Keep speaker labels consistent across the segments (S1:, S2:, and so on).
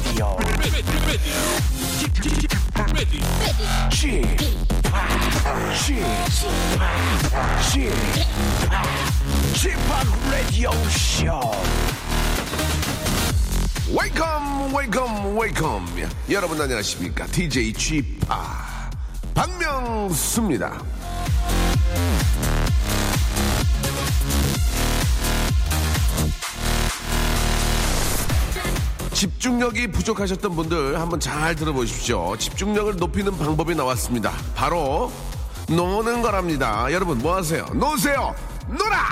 S1: Radio. Chip, Chip, Chip, Radio Show.
S2: 웨이컴 웨이컴 웨이컴 여러분 안녕하십니까 DJ G 파 박명수입니다 집중력이 부족하셨던 분들 한번 잘 들어보십시오 집중력을 높이는 방법이 나왔습니다 바로 노는 거랍니다 여러분 뭐 하세요 노세요 놀아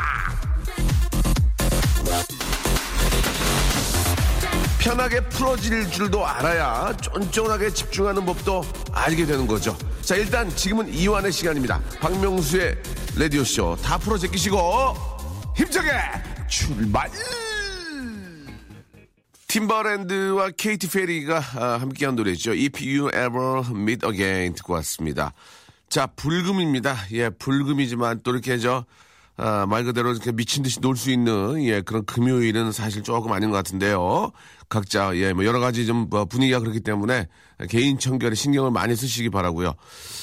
S2: 편하게 풀어질 줄도 알아야 쫀쫀하게 집중하는 법도 알게 되는 거죠. 자, 일단 지금은 이완의 시간입니다. 박명수의 라디오쇼 다 풀어 제끼시고 힘차게 출발! 팀버랜드와 케이티 페리가 아, 함께한 노래죠. If You Ever Meet Again 듣고 왔습니다. 자, 불금입니다. 예, 불금이지만 또 이렇게 저, 아, 말 그대로 이렇게 미친 듯이 놀 수 있는, 예, 그런 금요일은 사실 조금 아닌 것 같은데요. 각자, 예, 뭐 여러 가지 좀뭐 분위기가 그렇기 때문에 개인 청결에 신경을 많이 쓰시기 바라고요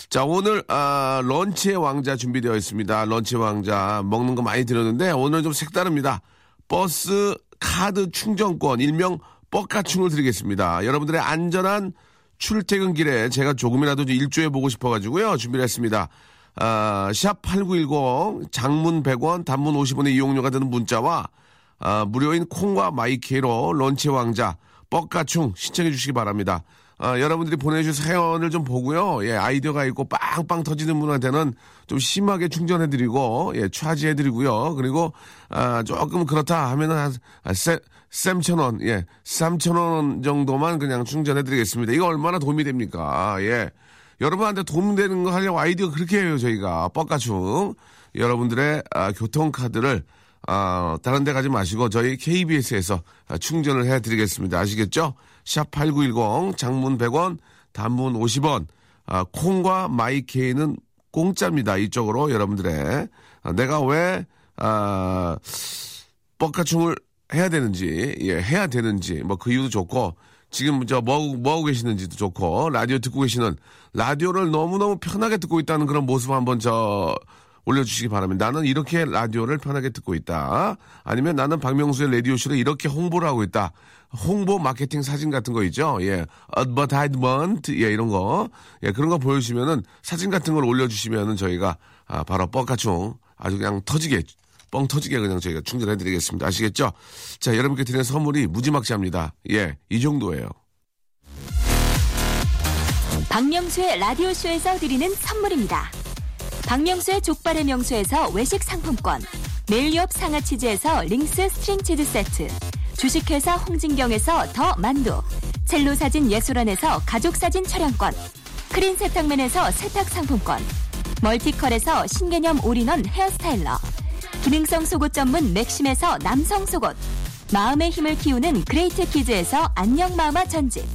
S2: 자, 오늘, 아, 런치의 왕자 준비되어 있습니다. 런치의 왕자 먹는 거 많이 들었는데 오늘 좀 색다릅니다. 버스 카드 충전권, 일명 뻑가충을 드리겠습니다. 여러분들의 안전한 출퇴근 길에 제가 조금이라도 좀 일조해 보고 싶어가지고요. 준비를 했습니다. 아, 샵8910 장문 100원, 단문 50원의 이용료가 되는 문자와 아, 무료인 콩과 마이 K로 런치 왕자 뻑가충 신청해 주시기 바랍니다. 아, 여러분들이 보내주신 사연을 좀 보고요. 예, 아이디어가 있고 빵빵 터지는 분한테는 좀 심하게 충전해드리고, 예, 차지해드리고요. 그리고, 아, 조금 그렇다 하면은 한, 아, 세, 쌤천 원, 예, 삼천 원 정도만 그냥 충전해드리겠습니다. 이거 얼마나 도움이 됩니까? 아, 예. 여러분한테 도움되는 거 하려고 아이디어 그렇게 해요, 저희가. 뻑가충. 여러분들의 아, 교통카드를 아, 다른 데 가지 마시고 저희 KBS에서 충전을 해드리겠습니다. 아시겠죠? 샵8910 장문 100원, 단문 50원, 아, 콩과 마이케이는 공짜입니다. 이쪽으로 여러분들의 아, 내가 왜 아, 뻑가충을 해야 되는지, 예, 해야 되는지, 뭐 그 이유도 좋고, 지금 저 뭐, 뭐 하고 계시는지도 좋고, 라디오 듣고 계시는, 라디오를 너무너무 편하게 듣고 있다는 그런 모습 한번 저, 올려주시기 바랍니다. 나는 이렇게 라디오를 편하게 듣고 있다. 아니면 나는 박명수의 라디오쇼를 이렇게 홍보를 하고 있다. 홍보 마케팅 사진 같은 거 있죠? 예. advertisement. 예, 이런 거. 예, 그런 거 보여주시면은 사진 같은 걸 올려주시면은 저희가 아, 바로 뻑가충 아주 그냥 터지게 뻥 터지게 그냥 저희가 충전해드리겠습니다. 아시겠죠? 자, 여러분께 드리는 선물이 무지막지합니다. 예, 이 정도예요.
S3: 박명수의 라디오쇼에서 드리는 선물입니다. 박명수의 족발의 명수에서 외식 상품권, 매일유업 상하치즈에서 링스 스트링 치즈 세트, 주식회사 홍진경에서 더 만두, 첼로 사진 예술원에서 가족 사진 촬영권, 크린 세탁맨에서 세탁 상품권, 멀티컬에서 신개념 all-in-one hair styler, 기능성 속옷 전문 맥심에서 남성 속옷, 마음의 힘을 키우는 그레이트 키즈에서 안녕 마마 전집,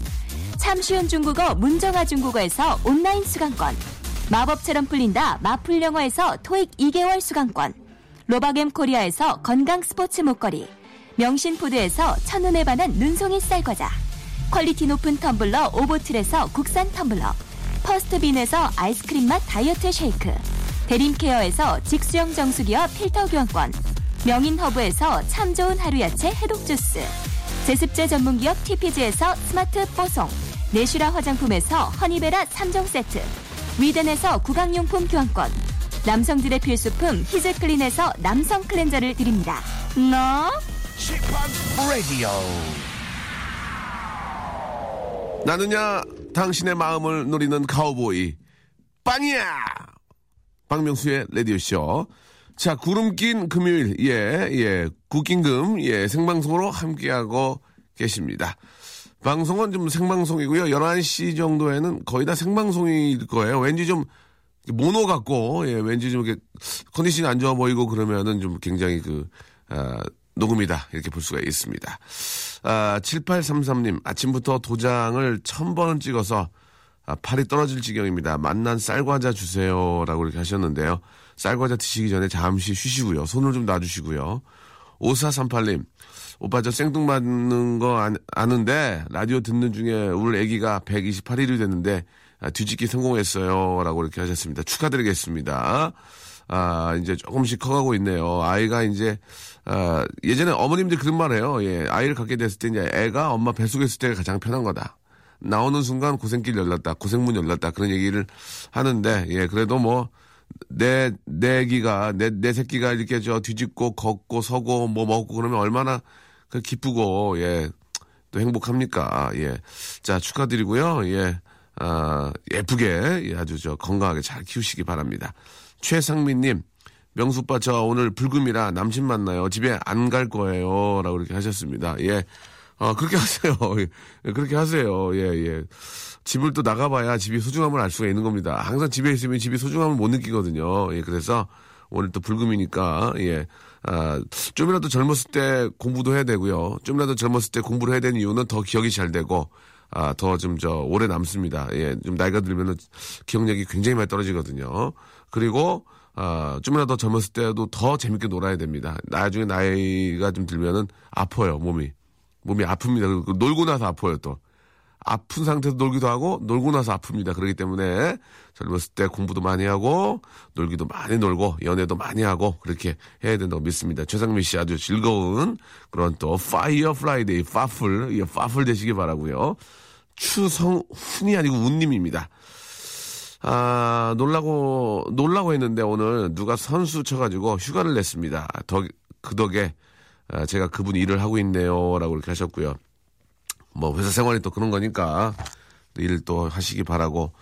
S3: 참 쉬운 중국어 문정아 중국어에서 온라인 수강권, 마법처럼 풀린다 마풀 영어에서 토익 2개월 수강권, 로바겜 코리아에서 건강 스포츠 목걸이, 명신푸드에서 첫눈에 반한 눈송이 쌀과자, quality 높은 텀블러 오보틀에서 국산 텀블러, 퍼스트빈에서 아이스크림 맛 다이어트 쉐이크, 대림케어에서 직수형 정수기와 필터 교환권, 명인허브에서 참 좋은 하루 야채 해독 주스, 제습제 전문기업 TPG에서 스마트 뽀송, 내슈라 화장품에서 허니베라 3종 세트, 위덴에서 구강용품 교환권, 남성들의 필수품 히즈클린에서 남성 클렌저를 드립니다. 너?
S1: Radio.
S2: 나느냐 당신의 마음을 노리는 카우보이. 빵이야! 박명수의 라디오 쇼. 자 구름 낀 금요일. 예예. 국긴금 예 생방송으로 함께하고 계십니다. 방송은 좀 생방송이고요. 11시 정도에는 거의 다 생방송일 거예요. 왠지 좀 모노 같고 예 왠지 좀 이렇게 컨디션이 안 좋아 보이고 그러면은 좀 굉장히 그 아, 녹음이다 이렇게 볼 수가 있습니다. 아, 7833님 아침부터 도장을 천 번은 찍어서 아, 팔이 떨어질 지경입니다. 만난 쌀과자 주세요 라고 이렇게 하셨는데요. 쌀과자 드시기 전에 잠시 쉬시고요. 손을 좀 놔주시고요. 5438님 오빠 저 생뚱맞는 거 아, 아는데 라디오 듣는 중에 우리 애기가 128일이 됐는데 아, 뒤집기 성공했어요. 라고 이렇게 하셨습니다. 축하드리겠습니다. 아, 이제 조금씩 커가고 있네요. 아이가 이제, 아, 예전에 어머님들 그런 말 해요. 예, 아이를 갖게 됐을 때 이제 애가 엄마 뱃속에 있을 때가 가장 편한 거다. 나오는 순간 고생길 열렸다. 고생문 열렸다. 그런 얘기를 하는데, 예, 그래도 뭐, 내, 내 애기가, 내, 내 새끼가 이렇게 저 뒤집고 걷고 서고 뭐 먹고 그러면 얼마나 그 기쁘고, 예, 또 행복합니까? 예. 자, 축하드리고요. 예. 아, 예쁘게, 예, 아주 저 건강하게 잘 키우시기 바랍니다. 최상민님, 명수빠 저 오늘 불금이라 남친 만나요. 집에 안 갈 거예요. 라고 이렇게 하셨습니다. 예. 어, 그렇게 하세요. 예, 그렇게 하세요. 예, 예. 집을 또 나가봐야 집이 소중함을 알 수가 있는 겁니다. 항상 집에 있으면 집이 소중함을 못 느끼거든요. 예, 그래서 오늘 또 불금이니까, 예. 아, 좀이라도 젊었을 때 공부도 해야 되고요. 좀이라도 젊었을 때 공부를 해야 되는 이유는 더 기억이 잘 되고, 아, 더 좀 저 오래 남습니다. 예, 좀 나이가 들면은 기억력이 굉장히 많이 떨어지거든요. 그리고 아, 좀이라도 젊었을 때도 더 재밌게 놀아야 됩니다. 나중에 나이가 좀 들면은 아파요, 몸이. 몸이 아픕니다. 그리고 놀고 나서 아파요, 또. 아픈 상태에서 놀기도 하고 놀고 나서 아픕니다. 그렇기 때문에 젊었을 때 공부도 많이 하고 놀기도 많이 놀고 연애도 많이 하고 그렇게 해야 된다고 믿습니다. 최상민 씨 아주 즐거운 그런 또 fire Friday 파풀 예, 파풀 되시기 바라고요. 추성훈이 아니고 운님입니다. 아 놀라고 놀라고 했는데 오늘 누가 선수 쳐가지고 휴가를 냈습니다. 덕, 그 덕에 아, 제가 그분 일을 하고 있네요 라고 이렇게 하셨고요. 뭐 회사 생활이 또 그런 거니까 일 또 하시기 바라고.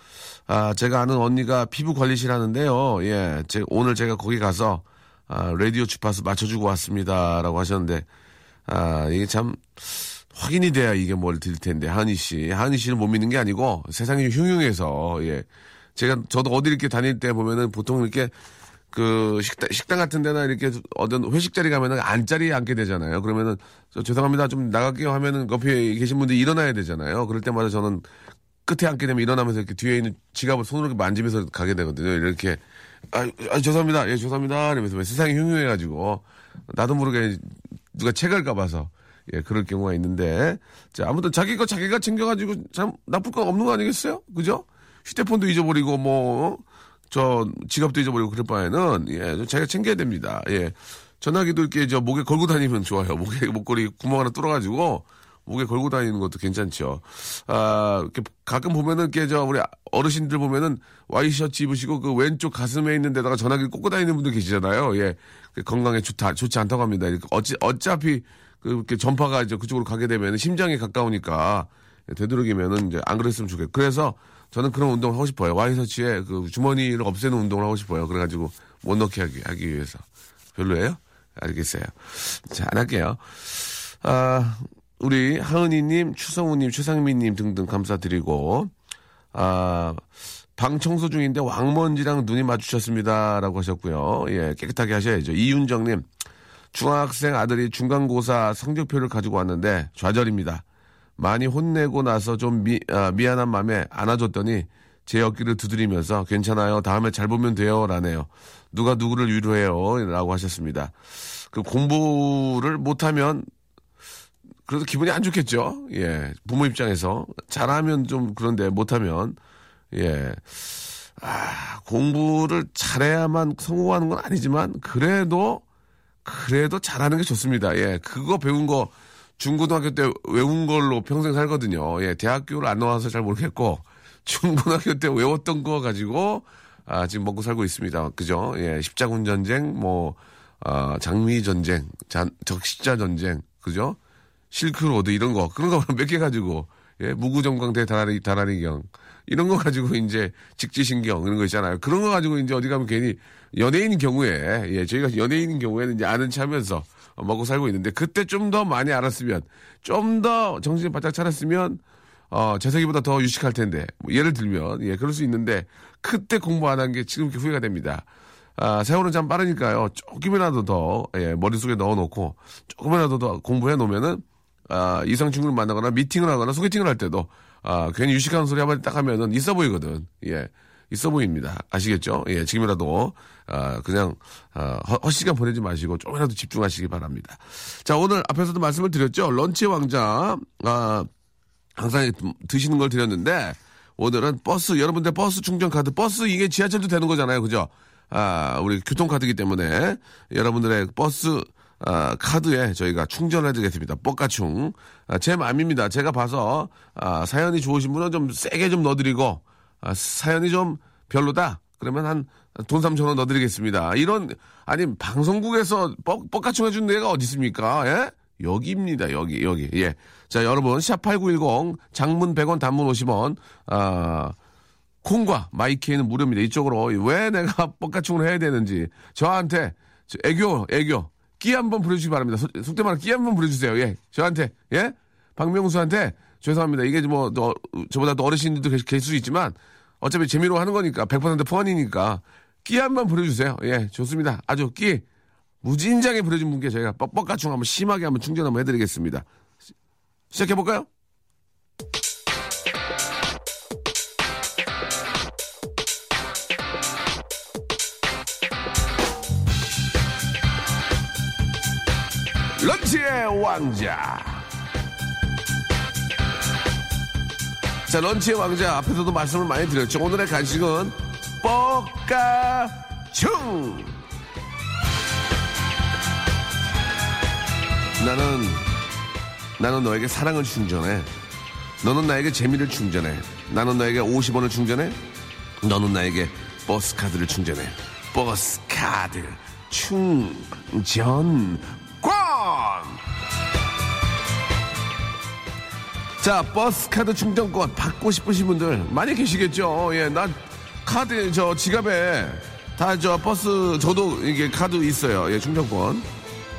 S2: 아 제가 아는 언니가 피부 관리실 하는데요. 예, 제 오늘 제가 거기 가서 아, 라디오 주파수 맞춰주고 왔습니다 라고 하셨는데 아 이게 참 확인이 돼야 이게 뭘 드릴 텐데 하은이 씨, 하은이 씨는 못 믿는 게 아니고 세상이 흉흉해서 예. 제가 저도 어디 이렇게 다닐 때 보면은 보통 이렇게 그 식당, 식당 같은 데나 이렇게 어떤 회식 자리 가면은 안자리에 앉게 되잖아요. 그러면은 저 죄송합니다. 좀 나갈게요 하면은 옆에 계신 분들이 일어나야 되잖아요. 그럴 때마다 저는 끝에 앉게 되면 일어나면서 이렇게 뒤에 있는 지갑을 손으로 만지면서 가게 되거든요. 이렇게 아, 아 죄송합니다. 예, 죄송합니다. 이러면서 세상이 흉흉해 가지고 나도 모르게 누가 책을까 봐서 예, 그럴 경우가 있는데 자, 아무튼 자기 거 자기가 챙겨 가지고 참 나쁠 건 없는 거 아니겠어요? 그죠? 휴대폰도 잊어버리고 뭐 저 지갑도 잊어버리고 그럴 바에는 예, 자기가 챙겨야 됩니다. 예. 전화기도 이렇게 저 목에 걸고 다니면 좋아요. 목에 목걸이 구멍 하나 뚫어가지고 목에 걸고 다니는 것도 괜찮죠. 아, 이렇게 가끔 보면은 이렇게 저 우리 어르신들 보면은 와이셔츠 입으시고 그 왼쪽 가슴에 있는 데다가 전화기를 꽂고 다니는 분들 계시잖아요. 예. 그 건강에 좋다, 좋지 않다고 합니다. 어찌, 어차피 그렇게 전파가 이제 그쪽으로 가게 되면 심장에 가까우니까 되도록이면은 이제 안 그랬으면 좋겠고. 그래서 저는 그런 운동을 하고 싶어요. 와이셔츠에 그 주머니를 없애는 운동을 하고 싶어요. 그래가지고 못 넣게 하기, 하기 위해서. 별로예요? 알겠어요. 자, 안 할게요. 아, 우리 하은이님, 추성우님, 최상민님 등등 감사드리고, 아, 방 청소 중인데 왕먼지랑 눈이 마주쳤습니다라고 하셨고요. 예, 깨끗하게 하셔야죠. 이윤정님, 중학생 아들이 중간고사 성적표를 가지고 왔는데 좌절입니다. 많이 혼내고 나서 좀 미, 아, 미안한 마음에 안아줬더니 제 어깨를 두드리면서 괜찮아요. 다음에 잘 보면 돼요. 라네요. 누가 누구를 위로해요. 라고 하셨습니다. 그 공부를 못하면 그래도 기분이 안 좋겠죠. 예. 부모 입장에서. 잘하면 좀 그런데 못하면. 예. 아, 공부를 잘해야만 성공하는 건 아니지만 그래도 그래도 잘하는 게 좋습니다. 예. 그거 배운 거 중고등학교 때 외운 걸로 평생 살거든요. 예, 대학교를 안 나와서 잘 모르겠고 중고등학교 때 외웠던 거 가지고 아, 지금 먹고 살고 있습니다. 그죠? 예, 십자군 전쟁, 뭐 아, 장미 전쟁, 자, 적십자 전쟁, 그죠? 실크로드 이런 거 그런 거 몇 개 가지고 예, 무구정광대 다라리 다라리경 이런 거 가지고 이제 직지신경 이런 거 있잖아요. 그런 거 가지고 이제 어디 가면 괜히 연예인인 경우에 예, 저희가 연예인인 경우에는 이제 아는 체 하면서 먹고 살고 있는데 그때 좀 더 많이 알았으면 좀 더 정신이 바짝 차렸으면 어, 재석이보다 더 유식할 텐데 뭐 예를 들면 예 그럴 수 있는데 그때 공부 안 한 게 지금 이렇게 후회가 됩니다. 아, 세월은 참 빠르니까요. 조금이라도 더 예, 머릿속에 넣어놓고 조금이라도 더 공부해 놓으면은 아, 이성 친구를 만나거나 미팅을 하거나 소개팅을 할 때도 아, 괜히 유식한 소리 한마디 딱 하면은 있어 보이거든. 예. 있어 보입니다. 아시겠죠? 예, 지금이라도, 아, 그냥, 아, 허, 헛시간 보내지 마시고 조금이라도 집중하시기 바랍니다. 자, 오늘 앞에서도 말씀을 드렸죠? 런치 왕자, 아, 항상 드시는 걸 드렸는데, 오늘은 버스, 여러분들 버스 충전 카드, 버스 이게 지하철도 되는 거잖아요. 그죠? 아, 우리 교통카드기 때문에 여러분들의 버스 아, 카드에 저희가 충전해드리겠습니다. 버카충. 아, 제 마음입니다. 제가 봐서 아, 사연이 좋으신 분은 좀 세게 좀 넣어드리고 아, 사연이 좀 별로다. 그러면 한 돈 3천 원 넣어드리겠습니다. 이런 아니 방송국에서 뻑, 뻑가충 해준 데가 어디 있습니까? 예? 여기입니다. 여기 여기 예. 자 여러분 샵 8910 장문 100원 단문 50원 아 콩과 마이키에는 무료입니다. 이쪽으로 왜 내가 뻑가충을 해야 되는지 저한테 저 애교 애교 끼 한번 부려주시기 바랍니다. 속- 속된 말로 끼 한번 부려주세요. 예, 저한테 예 박명수한테 죄송합니다. 이게 뭐 또, 저보다 더 어르신들도 계실, 계실 수 있지만 어차피 재미로 하는 거니까 100% 펀이니까 끼 한번 부려주세요. 예, 좋습니다. 아주 끼 무진장에 부려준 분께 저희가 뻑뻑가충 한번 심하게 한번 충전 한번 해드리겠습니다. 시- 시작해볼까요? 런치의 왕자. 자, 런치의 왕자 앞에서도 말씀을 많이 드렸죠. 오늘의 간식은 뻑가충. 나는 나는 너에게 사랑을 충전해. 너는 나에게 재미를 충전해. 나는 너에게 50원을 충전해. 너는 나에게 버스 카드를 충전해. 버스 카드 충전권. 자, 버스 카드 충전권 받고 싶으신 분들 많이 계시겠죠. 예, 난 카드 저 지갑에 다 저 버스 저도 이게 카드 있어요. 예, 충전권.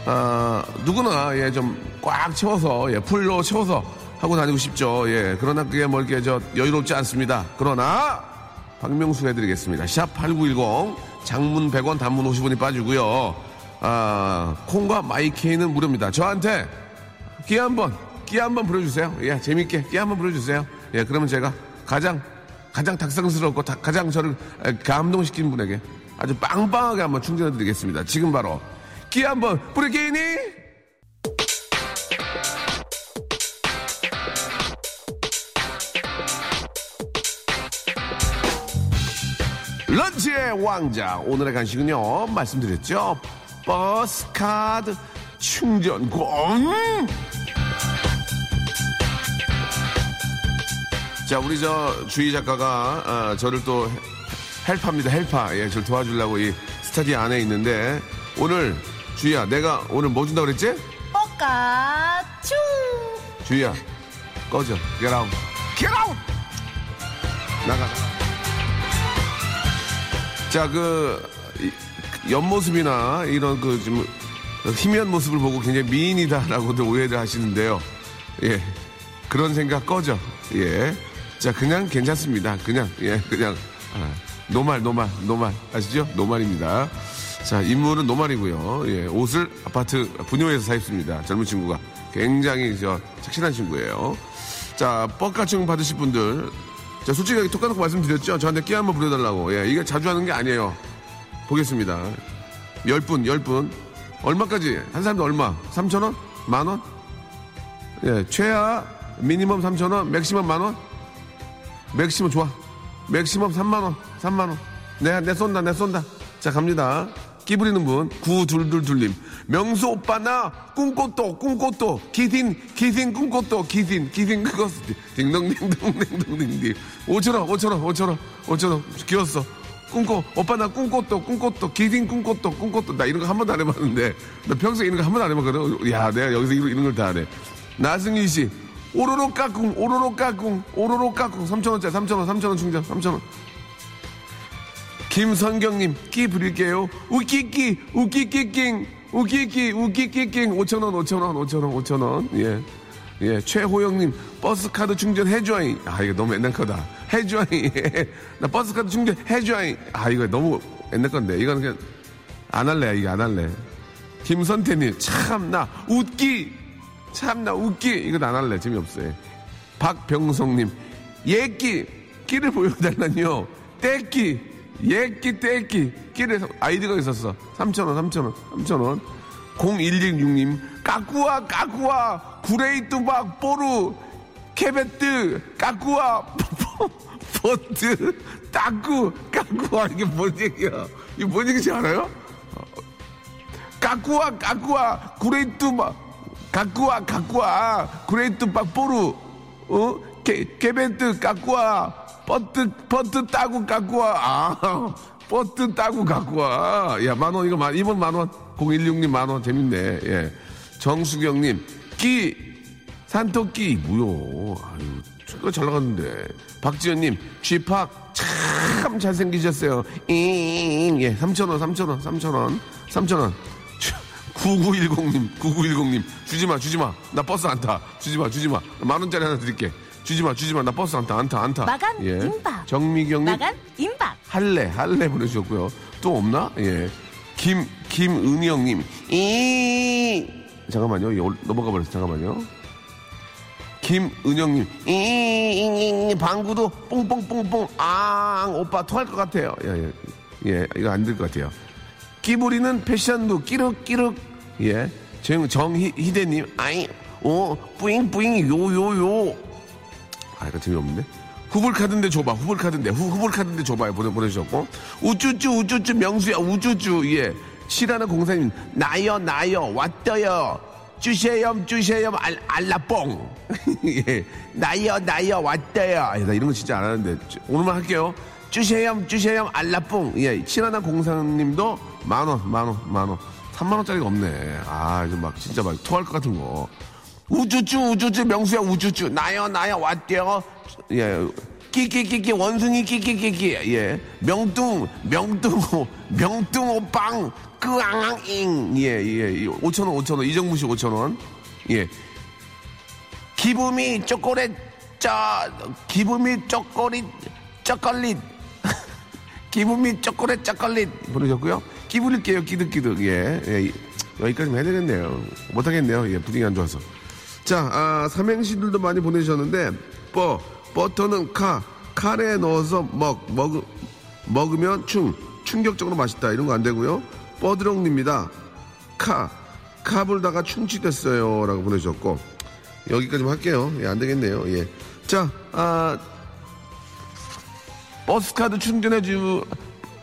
S2: 아, 누구나 예, 좀 꽉 채워서 예, full로 채워서 하고 다니고 싶죠. 예, 그러나 그게 뭐 이렇게 저 여유롭지 않습니다. 그러나 박명수 해드리겠습니다. 샵 8910 장문 100원 단문 50원이 빠지고요. 아, 콩과 마이케이는 무료입니다. 저한테 끼 한번 끼 한번 부려주세요. 예, 재밌게 끼 한번 부려주세요. 예, 그러면 제가 가장 가장 닭상스럽고 다- 가장 저를 에, 감동시킨 분에게 아주 빵빵하게 한번 충전해 드리겠습니다. 지금 바로 끼 한번 부르게니 런치의 왕자 오늘의 간식은요 말씀드렸죠 버스 카드 충전권 자 우리 저 주희 작가가 아, 저를 또 헬파입니다 헬파 예 저를 도와주려고 이 스타디 안에 있는데 오늘 주희야 내가 오늘 뭐 준다 그랬지
S4: 뻑가충
S2: 주희야 꺼져 get out get out 나가 자, 그, 이, 옆모습이나 이런 그, 좀, 희미한 모습을 보고 굉장히 미인이다라고들 오해를 하시는데요. 예. 그런 생각 꺼져. 예. 자, 그냥 괜찮습니다. 그냥, 예, 그냥, 아, 노말, 노말, 노말. 아시죠? 노말입니다. 자, 인물은 노말이고요. 예. 옷을 아파트 분유에서 사입습니다. 젊은 친구가. 굉장히 저, 착실한 친구예요. 자, 버카충 받으실 분들, 자, 솔직하게 톡 까놓고 말씀드렸죠? 저한테 끼 한번 부려달라고. 예, 이게 자주 하는 게 아니에요. 보겠습니다. 열 분, 열 분. 얼마까지? 한 사람도 얼마? 3천원? 만 원? 예, 최하 미니멈 3천원, 맥시멈 만 원? 맥시멈 좋아. 맥시멈 3만원, 3만원. 내, 내 쏜다, 내 쏜다. 자, 갑니다. 끼 부리는 분, 구둘둘둘님. 명수 오빠 나 꿈꽃도, 꿈꽃도, 기딘, 기딘 꿈꽃도, 기딘, 기딘 그거, 딩동딩동딩동딩딩. 5천원, 5천원, 5천원, 5천원. 귀여웠어. 꿈꽃, 오빠 나 꿈꽃도, 꿈꽃도, 기딘 꿈꽃도, 꿈꽃도. 나 이런 거 한 번도 안 해봤는데, 나 평소에 이런 거 한 번도 안 해봤거든. 야, 내가 여기서 이런, 이런 걸 다 하네. 나승희 씨, 오로로 까꿍, 오로로 까꿍, 오로로 까꿍. 3천원짜리, 3천원, 3천원 충전, 3천원. 김선경님, 끼 부릴게요. 우끼끼, 우끼끼낑, 우끼끼, 우끼끼낑. 5천원, 5천원, 5천원, 5천원. 예. 예, 최호영님, 버스카드 충전 해줘잉. 아, 이거 너무 옛날 거다. 해줘잉. 나 버스카드 충전 해줘잉. 아, 이거 너무 옛날 건데. 이거는 그냥 안 할래, 이거 안 할래. 김선태님, 참 나, 웃기. 참나, 웃기. 이건 안 할래. 재미없어요. 박병성님, 예끼. 끼를 보여달라니요. 떼끼, 예끼, 떼끼. 끼를 아이디가 있었어. 3,000원, 3,000원, 3,000원. 0116님, 까꾸와, 까꾸와, 구레이 뚜박, 뽀루, 케베뜨, 까꾸와, 버트, 따꾸, 까꾸와. 이게 뭔 얘기야? 이게 뭔 얘기인지 알아요? 까꾸와, 까꾸와, 구레이 뚜박, 까꾸와, 까꾸와, 구레이 뚜박, 뽀루, 어? 게, 게벤트 까꾸와 버트 버트 따고 까꾸와 아 버트 따고 까꾸와 야 만 원 이거 만 이번 만 원. 016님 만 원. 재밌네. 예. 정수경님 끼 산토끼. 뭐요? 아유 이거 잘 나갔는데. 박지현님 쥐팍. 참 잘생기셨어요. 잉 예 3천원 3천원 3천원 3천원 9910님, 9910님, 주지 마, 주지 마. 나 버스 안 타. 주지 마, 주지 마. 만 원짜리 하나 드릴게. 주지 마, 주지 마. 나 버스 안 타, 안 타, 안 타.
S3: 마감 임박.
S2: 정미경님,
S3: 마감 임박.
S2: 할래, 할래 보내주셨고요. 또 없나? 예. 김, 김은영님, 이, 잠깐만요. 넘어가 버렸어. 잠깐만요. 김은영님, 이, 방구도 뽕뽕뽕뽕, 아, 오빠 토할 것 같아요. 예, 예. 예, 이거 안 될 것 같아요. 끼부리는 패션도 끼륵끼륵, 예. 정, 정희대님, 아이, 오, 뿌잉뿌잉, 요 요 요. 아, 이거 재미없는데? 후불카드인데 줘봐, 후불카드인데, 후, 후불카드인데 줘봐요. 보내, 보내주셨고. 우쭈쭈, 우쭈쭈, 명수야, 우쭈쭈, 예. 칠하는 공사님, 나요, 나요, 왔어요. 주세요, 주세요, 알, 알라뽕. 예. 나요, 나요, 왔어요. 아, 나 이런 거 진짜 안 하는데. 주- 오늘만 할게요. 주세요, 주세요, 알라뽕. 예. 칠하는 공사님도 만 원, 만 원, 만 원. 3만 원짜리가 없네. 아, 이거 막 진짜 막 토할 것 같은 거. 우쭈쭈 우쭈쭈 명수야 우쭈쭈. 나요 나요 왔대요. 예. 끼끼끼끼 원숭이 끼끼끼끼. 예. 명뚱 명뚱 명뚱 오빵. 끄앙잉. 예 예. 5천 원 5천 원. 이정무 씨 5천 원 예. 기분이 초콜릿 저 기분이 초콜릿 초콜릿. 기분이 초콜릿 초콜릿 보내셨고요 끼부릴게요 끼득끼득 예, 예 여기까지 해야 되겠네요 못하겠네요 예 분위기 안 좋아서 자, 아, 삼행시들도 많이 보내주셨는데, 뻐, 버터는 카, 카레에 넣어서 먹, 먹, 먹으면 충, 충격적으로 맛있다. 이런 거 안 되고요. 뻐드렁입니다. 카, 카불다가 충치됐어요. 라고 보내주셨고, 여기까지만 할게요. 예, 안 되겠네요. 예. 자, 아, 버스카드 충전해주,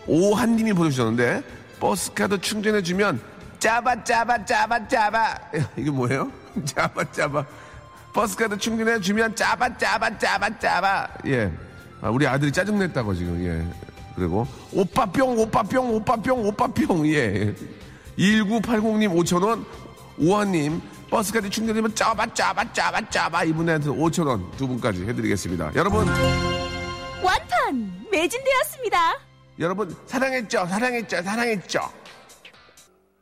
S2: 오한님이 보내주셨는데, 버스카드 충전해주면, 짜바, 짜바, 짜바, 짜바. 이게 뭐예요? 짜바, 짜바. 버스카드 충전해주면, 짜바, 짜바, 짜바, 짜바. 예. 아, 우리 아들이 짜증냈다고 지금, 예. 그리고, 오빠 뿅, 오빠 뿅, 오빠 뿅, 오빠 뿅, 예. 1980님 5천원, 오한님, 버스카드 충전되면 짜바, 짜바, 짜바, 짜바. 이분한테 5천원 두 분까지 해드리겠습니다. 여러분,
S3: 완판 매진되었습니다.
S2: 여러분, 사랑했죠? 사랑했죠? 사랑했죠?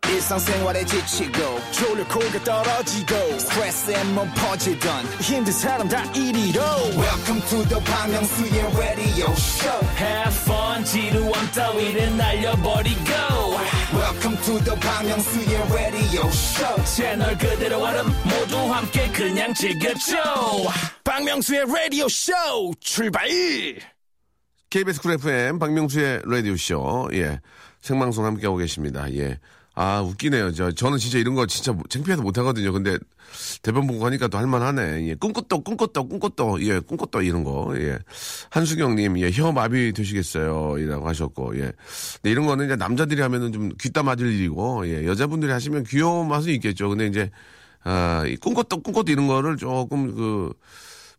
S1: 일상생활에 지치고, 졸려 코가 떨어지고, 스트레스에 몸 퍼지던, 힘든 사람 다 이리로. welcome to the Bang Myung-soo's radio show
S5: Have fun 지루함 따위를 날려버리고
S1: welcome to the Park Myung-soo's radio show
S5: 채널 그대로 얼음 모두 함께 그냥 즐겨줘
S1: 박명수의 라디오 쇼 출발
S2: KBS 쿨 FM 박명수의 라디오쇼, 예. 생방송 함께하고 계십니다. 예. 아, 웃기네요. 저, 저는 진짜 이런 거 진짜 창피해서 못하거든요. 근데 대본 보고 하니까 또 할만하네. 예. 꿈꿨도, 꿈꿨도, 꿈꿨도, 예. 꿈꿨도 이런 거, 예. 한수경님, 예. 혀 마비 되시겠어요. 이라고 하셨고, 예. 근데 이런 거는 이제 남자들이 하면은 좀 맞을 일이고, 예. 여자분들이 하시면 귀여운 맛은 있겠죠. 근데 이제, 아, 이 꿈꿨도, 꿈꿨도 이런 거를 조금 그,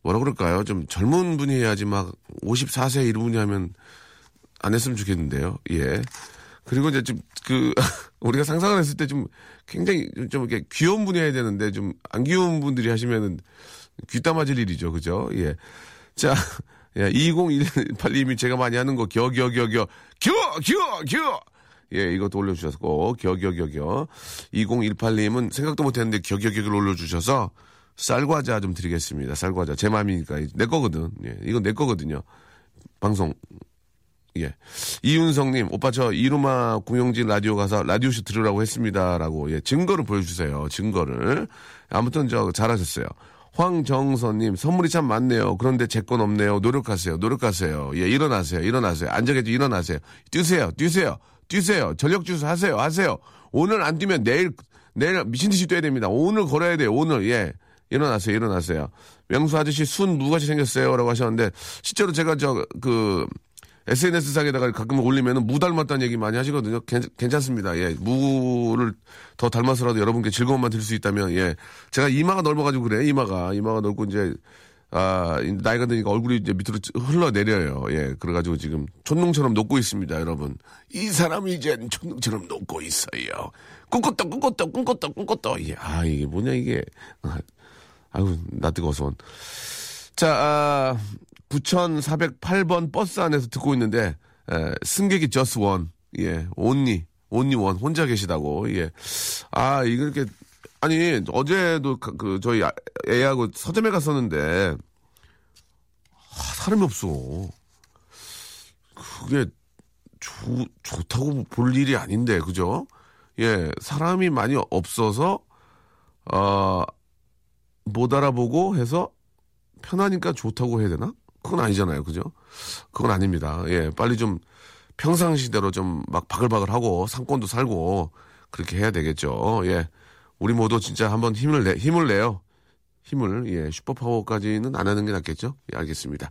S2: 뭐라 그럴까요? 좀 젊은 분이 해야지 막 54세 이런 분이 하면 안 했으면 좋겠는데요. 예. 그리고 이제 좀 그 우리가 상상을 했을 때 좀 굉장히 좀 이렇게 귀여운 분이 해야 되는데 좀 안 귀여운 분들이 하시면은 귀따 맞을 일이죠. 그죠? 예. 자, 예, 2018님이 제가 많이 하는 거 겨, 겨, 겨, 겨, 겨, 겨, 겨. 예, 이것도 올려주셨고, 겨, 겨, 겨, 겨. 2018님은 생각도 못 했는데 겨, 겨, 겨를 올려주셔서 쌀과자 좀 드리겠습니다. 쌀과자. 제 마음이니까. 내 거거든. 예, 이건 내 거거든요. 방송. 예. 이윤성님, 오빠 저 이루마 공영진 라디오 가서 라디오쇼 들으라고 했습니다. 라고, 예, 증거를 보여주세요. 증거를. 아무튼 저 잘하셨어요. 황정선님, 선물이 참 많네요. 그런데 제 건 없네요. 노력하세요. 노력하세요. 예, 일어나세요. 일어나세요. 앉아 계지 일어나세요. 뛰세요. 뛰세요. 뛰세요. 전력 주스 하세요. 하세요. 오늘 안 뛰면 내일, 내일 미친 듯이 뛰어야 됩니다. 오늘 걸어야 돼요. 오늘, 예. 일어나세요. 일어나세요. 명수 아저씨 순 무같이 생겼어요. 라고 하셨는데, 실제로 제가 저, 그, SNS 상에다가 가끔 올리면 무 닮았다는 얘기 많이 하시거든요. 괜찮, 습니다 예. 무를 더 닮아서라도 여러분께 즐거움만 들수 있다면, 예. 제가 이마가 넓어가지고 그래. 이마가. 이마가 넓고 이제, 아, 나이가 드니까 얼굴이 이제 밑으로 흘러내려요. 예. 그래가지고 지금 촌농처럼 녹고 있습니다, 여러분. 이 사람이 이젠 촌농처럼 녹고 있어요. 꿈꿨다, 꿈꿨다, 꿈꿨다, 꿈꿨다. 예. 아, 이게 뭐냐, 이게. 아, 아유, 나 뜨거워서. 자, 아, 9408번 버스 안에서 듣고 있는데, 에, 승객이 just one. 예, only, only one. 혼자 계시다고. 예. 아, 이거 이렇게, 아니, 어제도 그, 그 저희 아, 애하고 서점에 갔었는데, 아, 사람이 없어. 그게 좋, 좋다고 볼 일이 아닌데, 그죠? 예, 사람이 많이 없어서, 어, 못 알아보고 해서 편하니까 좋다고 해야 되나? 그건 아니잖아요. 그죠? 그건 아닙니다. 예, 빨리 좀 평상시대로 좀 막 바글바글 하고 상권도 살고 그렇게 해야 되겠죠. 예. 우리 모두 진짜 한번 힘을 내, 힘을 내요. 힘을, 예, 슈퍼파워까지는 안 하는 게 낫겠죠? 예, 알겠습니다.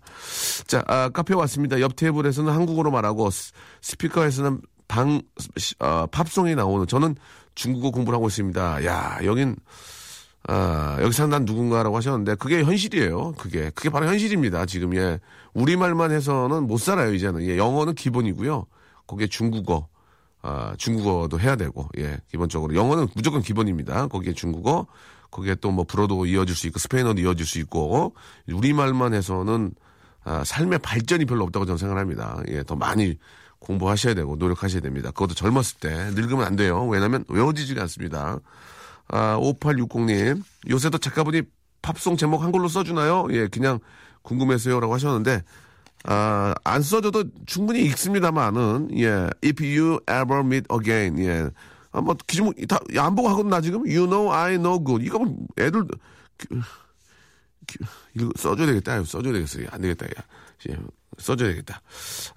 S2: 자, 아, 카페 왔습니다. 옆 테이블에서는 한국어로 말하고, 스피커에서는 방, 어, 팝송이 나오는, 저는 중국어 공부를 하고 있습니다. 야, 여긴, 아, 여기 산난 누군가라고 하셨는데 그게 현실이에요. 그게 그게 바로 현실입니다. 지금 예 우리 말만 해서는 못 살아요 이제는 예 영어는 기본이고요. 거기에 중국어 아 중국어도 해야 되고 예 기본적으로 영어는 무조건 기본입니다. 거기에 중국어 거기에 또 뭐 불어도 이어질 수 있고 스페인어도 이어질 수 있고 우리 말만 해서는 아, 삶의 발전이 별로 없다고 저는 생각합니다. 예 더 많이 공부하셔야 되고 노력하셔야 됩니다. 그것도 젊었을 때 늙으면 안 돼요. 왜냐하면 외워지지가 않습니다. 아, 5860님, 요새도 작가분이 팝송 제목 한글로 써주나요? 예, 그냥 궁금해서요 라고 하셨는데, 아, 안 써줘도 충분히 읽습니다만은, 예, if you ever meet again, 예. 아, 뭐, 기준, 다, 안 보고 하거든, 나 지금? You know, I know good. 이거 뭐 애들, 그, 이거 써줘야 되겠다. 써줘야 되겠어. 안 되겠다. 야. 예, 써줘야 되겠다.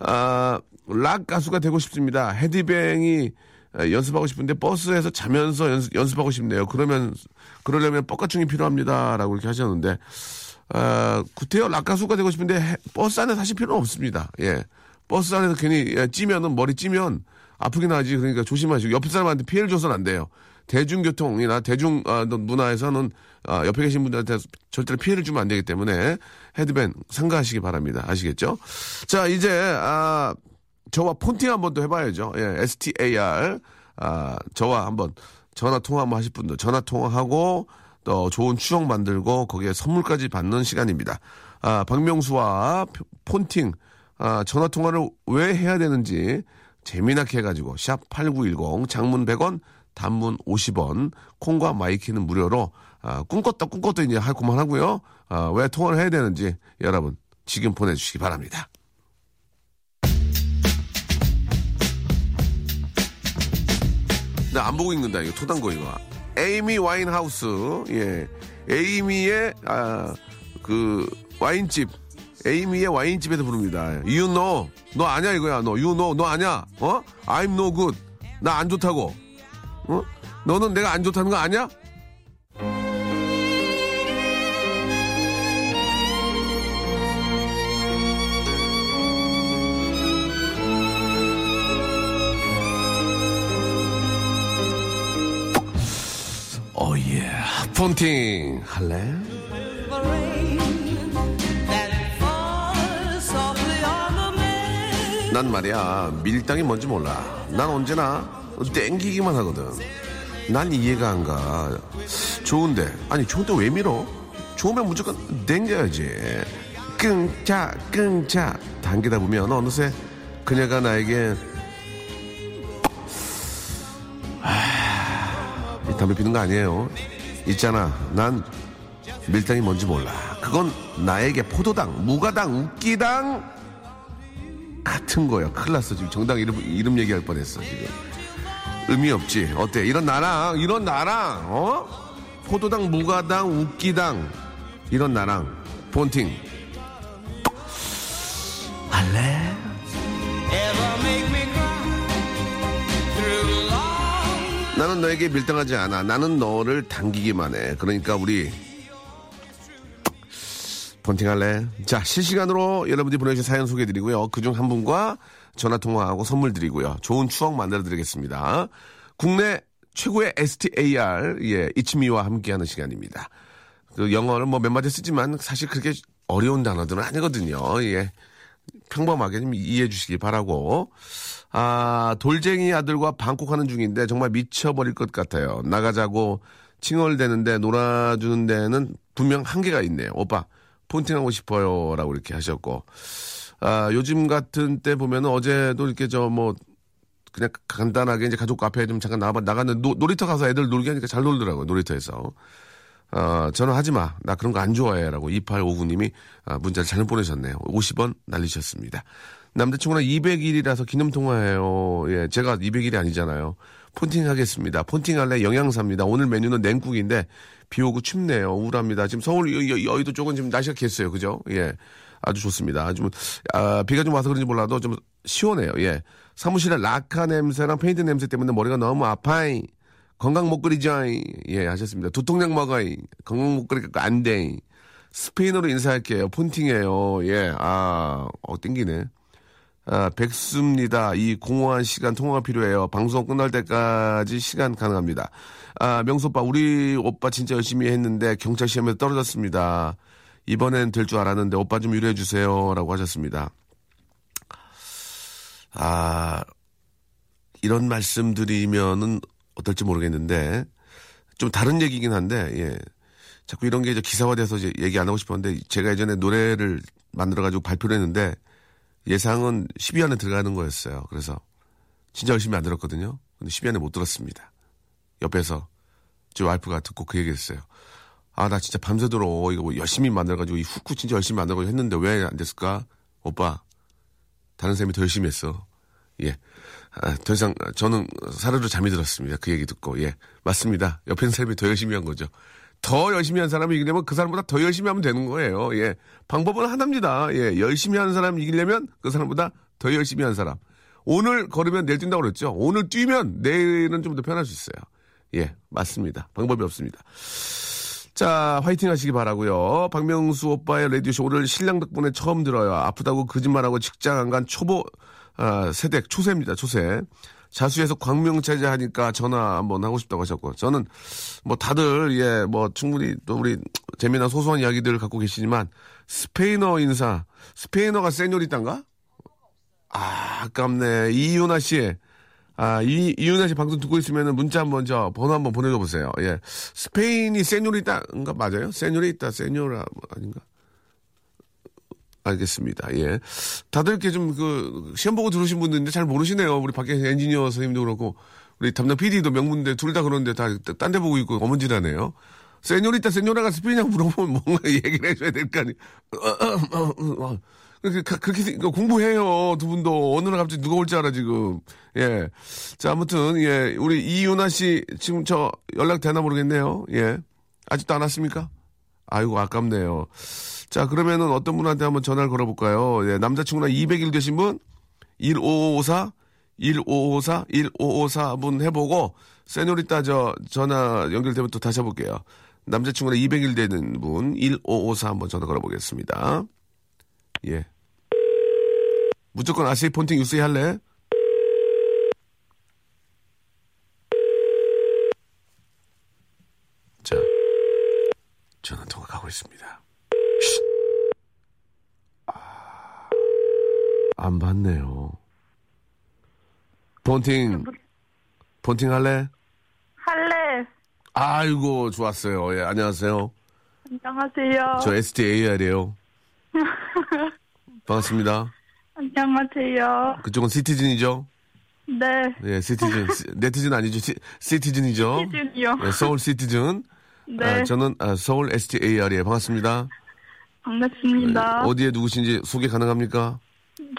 S2: 아, 락 가수가 되고 싶습니다. 헤디뱅이 연습하고 싶은데 버스에서 자면서 연습, 연습 하고 싶네요. 그러면 그러려면 뻑가충이 필요합니다라고 이렇게 하셨는데 어, 구태여 락가수가 되고 싶은데 해, 버스 안에 사실 필요는 없습니다. 예. 버스 안에서 괜히 예, 찌면은 머리 찌면 아프긴 하지. 그러니까 조심하시고 옆에 사람한테 피해를 줘서는 안 돼요. 대중교통이나 대중 아, 문화에서는 아, 옆에 계신 분들한테 절대로 피해를 주면 안 되기 때문에 헤드밴 상가하시기 바랍니다. 아시겠죠? 자 이제 아, 저와 폰팅 한번 또 해봐야죠. 예, STAR. 아, 저와 한번 전화 통화 한번 하실 분들 전화 통화하고 또 좋은 추억 만들고 거기에 선물까지 받는 시간입니다. 아, 박명수와 폰팅, 아, 전화 통화를 왜 해야 되는지 재미나게 해가지고 샵 8910 장문 100원 단문 50원 콩과 마이키는 무료로 아, 꿈꿨다 꿈꿨다 이제 할 그만하고요. 아, 왜 통화를 해야 되는지 여러분 지금 보내주시기 바랍니다. 나 안 보고 읽는다. 이거 토단거 이거. 에이미 와인하우스. 예. 에이미의 아, 그 와인집. 에이미의 와인집에서 부릅니다. You know. 너 아냐 이거야. 너 you know. 너 아냐? 어? I'm no good. 나 안 좋다고. 어? 너는 내가 안 좋다는 거 아냐? 오예. 폰팅 할래? 난 말이야 밀당이 뭔지 몰라. 난 언제나 땡기기만 하거든. 난 이해가 안 가. 좋은데. 아니 좋은데 왜 밀어? 좋으면 무조건 땡겨야지. 끙차. 당기다 보면 어느새 그녀가 나에게 담배 피는 거 아니에요. 있잖아. 난 밀당이 뭔지 몰라. 그건 나에게 포도당, 무가당, 웃기당 같은 거야. 큰일 났어. 지금 정당 이름, 이름 얘기할 뻔했어. 지금. 의미 없지. 어때? 이런 나랑, 이런 나랑, 어? 포도당, 무가당, 웃기당. 이런 나랑 폰팅 나는 너에게 밀당하지 않아. 나는 너를 당기기만 해. 그러니까 우리 폰팅할래? 자, 실시간으로 여러분들이 보내주신 사연 소개해드리고요. 그중 한 분과 전화통화하고 선물 드리고요. 좋은 추억 만들어드리겠습니다. 국내 최고의 STAR, 예, 이치미와 함께하는 시간입니다. 그 영어를 뭐 몇 마디 쓰지만 사실 그렇게 어려운 단어들은 아니거든요. 예. 평범하게 좀 이해해 주시기 바라고. 아, 돌쟁이 아들과 방콕하는 중인데 정말 미쳐버릴 것 같아요. 나가자고 칭얼대는데 놀아주는 데는 분명 한계가 있네요. 오빠, 폰팅하고 싶어요. 라고 이렇게 하셨고. 아, 요즘 같은 때 보면은 어제도 이렇게 저 뭐, 그냥 간단하게 이제 가족 카페에 좀 잠깐 나가, 나갔는데 노, 놀이터 가서 애들 놀게 하니까 잘 놀더라고요. 놀이터에서. 어, 저는 하지 마. 나 그런 거 안 좋아해. 라고 2859님이 아, 문자를 잘못 보내셨네요. 50원 날리셨습니다. 남자친구랑 200일이라서 기념통화해요. 예, 제가 200일이 아니잖아요. 폰팅 하겠습니다. 폰팅 할래 영양사입니다. 오늘 메뉴는 냉국인데 비 오고 춥네요. 우울합니다. 지금 서울 여, 여, 의도 쪽은 지금 날씨가 겠어요. 그죠? 예. 아주 좋습니다. 좀, 아, 비가 좀 와서 그런지 몰라도 좀 시원해요. 예. 사무실에 라카 냄새랑 페인트 냄새 때문에 머리가 너무 아파이. 건강 목걸이죠. 예, 하셨습니다. 두통약 먹어이. 건강 목걸이 갖고 안 돼. 스페인어로 인사할게요. 폰팅이에요. 예, 아, 어, 땡기네. 아, 백수입니다. 이 공허한 시간 통화가 필요해요. 방송 끝날 때까지 시간 가능합니다. 아, 명수 오빠, 우리 오빠 진짜 열심히 했는데 경찰 시험에서 떨어졌습니다. 이번엔 될 줄 알았는데 오빠 좀 위로해 주세요. 라고 하셨습니다. 아, 이런 말씀 드리면은 어떨지 모르겠는데 좀 다른 얘기긴 한데 예. 자꾸 이런 게 이제 기사화돼서 이제 얘기 안 하고 싶었는데 제가 예전에 노래를 만들어 가지고 발표를 했는데 예상은 10위 안에 들어가는 거였어요. 그래서 진짜 열심히 안 들었거든요. 근데 10위 안에 못 들었습니다. 옆에서 제 와이프가 듣고 그 얘기 했어요. 아, 나 진짜 밤새도록 이거 뭐 열심히 만들어가지고 이 후쿠 진짜 열심히 만들어가지고 했는데 왜 안 됐을까? 오빠, 다른 사람이 더 열심히 했어. 예. 아, 더 이상 저는 사르르 잠이 들었습니다. 그 얘기 듣고 예 맞습니다. 옆에 있는 사람이 더 열심히 한 거죠. 더 열심히 한 사람이 이기려면 그 사람보다 더 열심히 하면 되는 거예요. 예 방법은 하나입니다. 예 열심히 하는 사람 이기려면 그 사람보다 더 열심히 한 사람. 오늘 걸으면 내일 뛴다고 그랬죠. 오늘 뛰면 내일은 좀 더 편할 수 있어요. 예 맞습니다. 방법이 없습니다. 자, 화이팅 하시기 바라고요 박명수 오빠의 라디오쇼 오늘 신랑 덕분에 처음 들어요. 아프다고 거짓말하고 직장 안 간 초보 아, 세댁 초세입니다. 초세. 자수해서 광명체제 하니까 전화 한번 하고 싶다고 하셨고 저는 뭐 다들 예 뭐 충분히 또 우리 재미난 소소한 이야기들을 갖고 계시지만 스페인어 인사 스페인어가 세뇨리단가? 아 아깝네 이윤아 씨. 아, 이, 이윤아 씨 방송 듣고 있으면 문자 한번 저 번호 한번 보내줘 보세요. 예. 스페인이 세뇨리단가 맞아요? 세뇨리다, 세뇨라 아닌가? 알겠습니다. 예. 다들 이렇게 좀 그 시험 보고 들으신 분들인데 잘 모르시네요. 우리 밖에 엔지니어 선생님도 그렇고 우리 담당 PD도 명문대 둘 다 그런데 다 딴 데 보고 있고 어문지다네요. 세뇨리타 세뇨라가 스페인이라고 물어보면 뭔가 얘기를 해줘야 될 거 아니에요. 그렇게, 그렇게 공부해요. 두 분도. 어느 날 갑자기 누가 올지 알아, 지금. 예. 자, 아무튼, 예. 우리 이윤아 씨, 지금 저 연락 되나 모르겠네요. 예. 아직도 안 왔습니까? 아이고, 아깝네요. 자, 그러면은 어떤 분한테 한번 전화를 걸어볼까요? 예, 남자친구랑 200일 되신 분, 1554, 1554, 1554 분 해보고, 세뇨리따 저 전화 연결되면 또 다시 해볼게요. 남자친구랑 200일 되는 분, 1554 한번 전화 걸어보겠습니다. 예. 무조건 아시이 폰팅 유스이 할래? 자, 전화 통화 가고 있습니다. 아, 안 받네요. 폰팅, 폰팅 할래?
S6: 할래.
S2: 아이고, 좋았어요. 예, 안녕하세요.
S6: 안녕하세요.
S2: 저 STAR이에요. 반갑습니다.
S6: 안녕하세요.
S2: 그쪽은 시티즌이죠?
S6: 네.
S2: 예, 시티즌. 네티즌 아니죠? 시, 시티즌이죠?
S6: 시즌이요.
S2: 예, 서울 시티즌.
S6: 네.
S2: 아, 저는 아, 서울 STAR이에요. 반갑습니다.
S6: 반갑습니다.
S2: 어디에 누구신지 소개 가능합니까?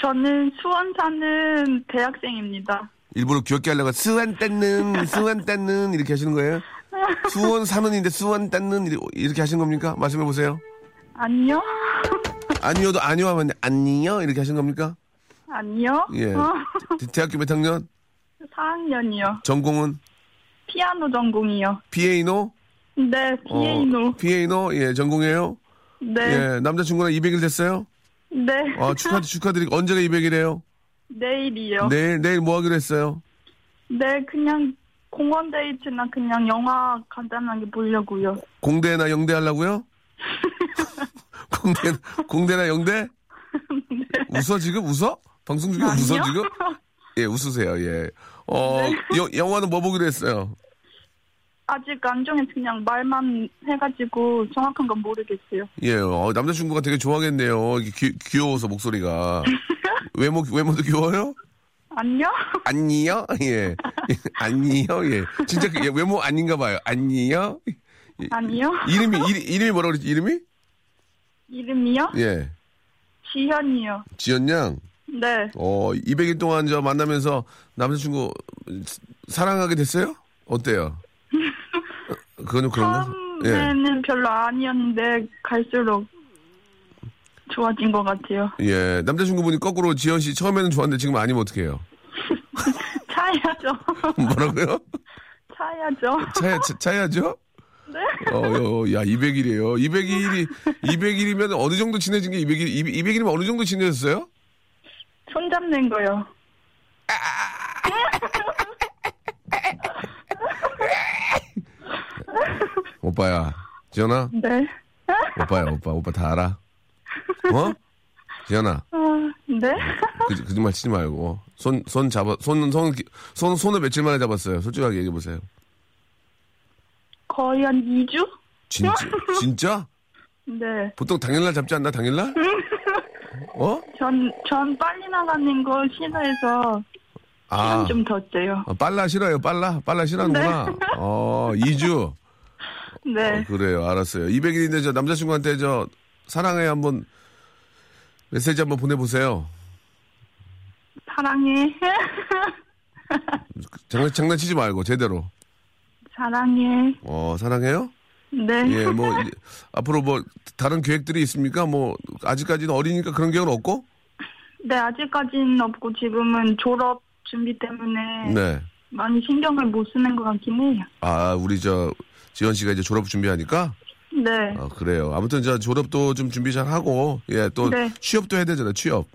S6: 저는 수원 사는 대학생입니다.
S2: 일부러 귀엽게 하려고 수원 땄는 수원 땄는 이렇게 하시는 거예요? 수원 사는인데 수원 땄는 이렇게 하시는 겁니까? 말씀해 보세요.
S6: 아니요.
S2: 아니요도 아니요 하면 아니요 이렇게 하신 겁니까?
S6: 아니요.
S2: 예.
S6: 어,
S2: 대- 대학교 몇 학년?
S6: 4학년이요.
S2: 전공은
S6: 피아노 전공이요.
S2: 피에이노?
S6: 네, 피에이노.
S2: 어, 피에이노? 예, 전공이에요?
S6: 네.
S2: 예, 남자친구랑 200일 됐어요?
S6: 네.
S2: 아, 축하, 축하드리고, 언제가 200일이에요?
S6: 내일이요.
S2: 내일, 내일 뭐 하기로 했어요?
S6: 네, 그냥 공원 데이트나 그냥 영화 간단하게 보려고요.
S2: 공대나 영대 하려고요? 공대, 공대나 영대? 웃어, 지금? 웃어? 방송 중에 웃어,
S6: 아니요.
S2: 지금? 예, 웃으세요, 예. 어, 여- 영화는 뭐 보기로 했어요?
S6: 아직 안 정해서 그냥 말만 해가지고 정확한 건 모르겠어요.
S2: 예, 어, 남자친구가 되게 좋아하겠네요. 귀, 귀여워서 목소리가. 외모, 외모도 귀여워요?
S6: 안녕?
S2: 아니요? 예. 아니요? 예. 진짜 그, 예, 외모 아닌가 봐요. 아니요?
S6: 아니요?
S2: 이름이, 이리, 이름 이 뭐라 그랬지? 이름이?
S6: 이름이요?
S2: 예.
S6: 지현이요.
S2: 지연 양.
S6: 네.
S2: 어, 200일 동안 저 만나면서 남자친구 사랑하게 됐어요? 어때요? 그건 좀 그런가? 예.
S6: 처음에는 별로 아니었는데 갈수록 좋아진 것 같아요.
S2: 예. 남자친구분이 거꾸로 지연 씨 처음에는 좋았는데 지금 아니면 어떡해요?
S6: 차야죠.
S2: 뭐라고요?
S6: 차야죠.
S2: 차야, 차, 차야죠?
S6: 네.
S2: 어, 어, 야, 200일이에요. 200일이, 200일이면 어느 정도 친해진 게 200일, 200일이면 어느 정도 친해졌어요?
S6: 손잡는 거요.
S2: 오빠야. 지연아?
S6: 네.
S2: 오빠야, 오빠. 오빠 다 알아. 어? 지연아.
S6: 아, 네.
S2: 그, 거짓말 치지 말고. 손, 손 잡아, 손, 손, 손, 손을 며칠 만에 잡았어요. 솔직하게 얘기해보세요.
S6: 거의 한 2주?
S2: 진짜? 진짜?
S6: 네.
S2: 보통 당일날 잡지 않나, 당일날? 어?
S6: 전, 전 빨리 나가는 거 싫어해서
S2: 아.
S6: 시간 좀 더 째요.
S2: 어, 빨라 싫어요, 빨라? 빨라 싫어하는구나.
S6: 네.
S2: 어, 2주.
S6: 네.
S2: 어, 그래요, 알았어요. 200일인데 저 남자친구한테 저 사랑해 한번 메시지 한번 보내보세요.
S6: 사랑해.
S2: 장난, 장난치지 말고 제대로.
S6: 사랑해.
S2: 어, 사랑해요?
S6: 네.
S2: 예, 뭐 이- 앞으로 뭐 다른 계획들이 있습니까? 뭐 아직까지는 어리니까 그런 계획은 없고?
S6: 네, 아직까지는 없고 지금은 졸업 준비 때문에
S2: 네.
S6: 많이 신경을 못 쓰는 것 같긴 해요.
S2: 아, 우리 저 지원 씨가 이제 졸업 준비하니까
S6: 네.
S2: 어, 그래요. 아무튼 저 졸업도 좀 준비 잘 하고 예, 또
S6: 네.
S2: 취업도 해야 되잖아요. 취업.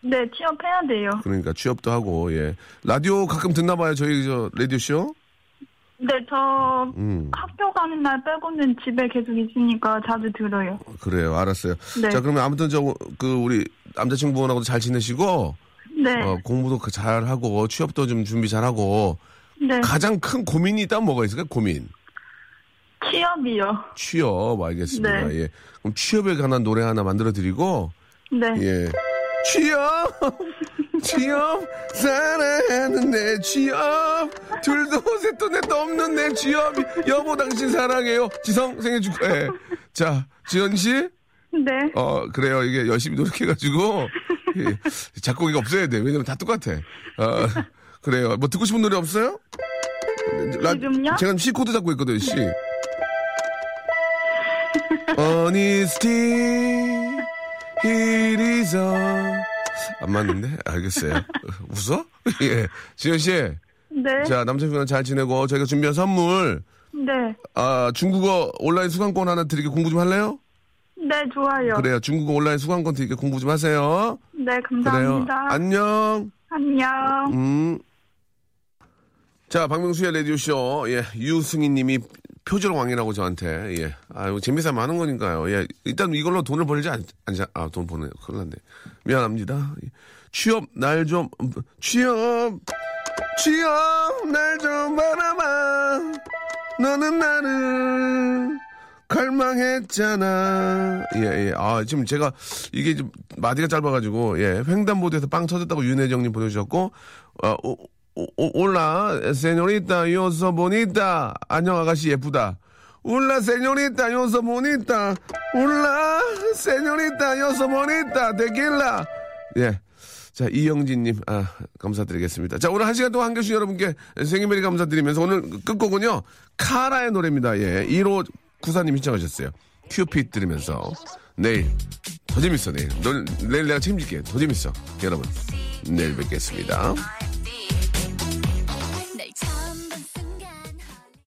S6: 네, 취업해야 돼요.
S2: 그러니까 취업도 하고 예. 라디오 가끔 듣나 봐요. 저희 저 라디오 쇼.
S6: 네, 저
S2: 음.
S6: 학교 가는 날 빼고는 집에 계속 있으니까 자주 들어요.
S2: 그래요. 알았어요.
S6: 네.
S2: 자, 그러면 아무튼 저 그 우리 남자친구분하고도 잘 지내시고
S6: 네.
S2: 어, 공부도 그잘 하고 취업도 좀 준비 잘 하고
S6: 네.
S2: 가장 큰 고민이 있다면 뭐가 있을까요? 고민.
S6: 취업이요.
S2: 취업 알겠습니다.
S6: 네.
S2: 예. 그럼 취업에 관한 노래 하나 만들어 드리고
S6: 네.
S2: 예. 취업 취업 사랑하는데 취업 둘도 셋도 넷도 없는 내 취업이 여보 당신 사랑해요 지성 생일 축하해 자 지연 씨
S6: 네.
S2: 어, 그래요. 이게 열심히 노력해가지고, 예, 작곡이가 없어야 돼. 왜냐면 다 똑같아. 어, 그래요. 뭐 듣고 싶은 노래 없어요?
S6: 지금요?
S2: 제가 C 코드 잡고 있거든요, C. Honesty, it is all. 안 맞는데? 알겠어요. 웃어? 예. 지현 씨,
S6: 네.
S2: 자, 남자친구랑 잘 지내고, 저희가 준비한 선물,
S6: 네.
S2: 아, 중국어 온라인 수강권 하나 드리게 공부 좀 할래요?
S6: 네, 좋아요.
S2: 그래요. 중국어 온라인 수강권 드리게 공부 좀 하세요.
S6: 네,
S2: 그래요.
S6: 감사합니다.
S2: 안녕.
S6: 안녕.
S2: 음. 자, 박명수의 라디오쇼. 예, 유승희 님이 표절 왕이라고 저한테. 예. 아유, 재미삼아 하는 거니까요. 예. 일단 이걸로 돈을 벌지 않, 않지, 아, 돈 버네. 큰일 났네. 미안합니다. 예. 취업, 날 좀, 음, 취업, 취업, 날 좀 바라봐. 너는 나를 갈망했잖아. 예, 예. 아, 지금 제가 이게 좀 마디가 짧아가지고, 예. 횡단보도에서 빵 터졌다고 윤혜정님 보내주셨고, 어, 올라, 세뇨리타, 요소 보니타. 안녕, 아가씨 예쁘다. 울라, 세뇨리타, 요소 보니타. 울라, 세뇨리타, 요소 보니타. 데킬라. 예. 자, 이영진님, 아, 감사드리겠습니다. 자, 오늘 한 시간 동안 해주신 여러분께 생일메리 감사드리면서 오늘 끝곡은요, 카라의 노래입니다. 예. 1호 구사님 신청하셨어요. 큐핏 들으면서 내일 더 재밌어 내일. 널 내일 내가 책임질게. 더 재밌어. 여러분 내일 뵙겠습니다.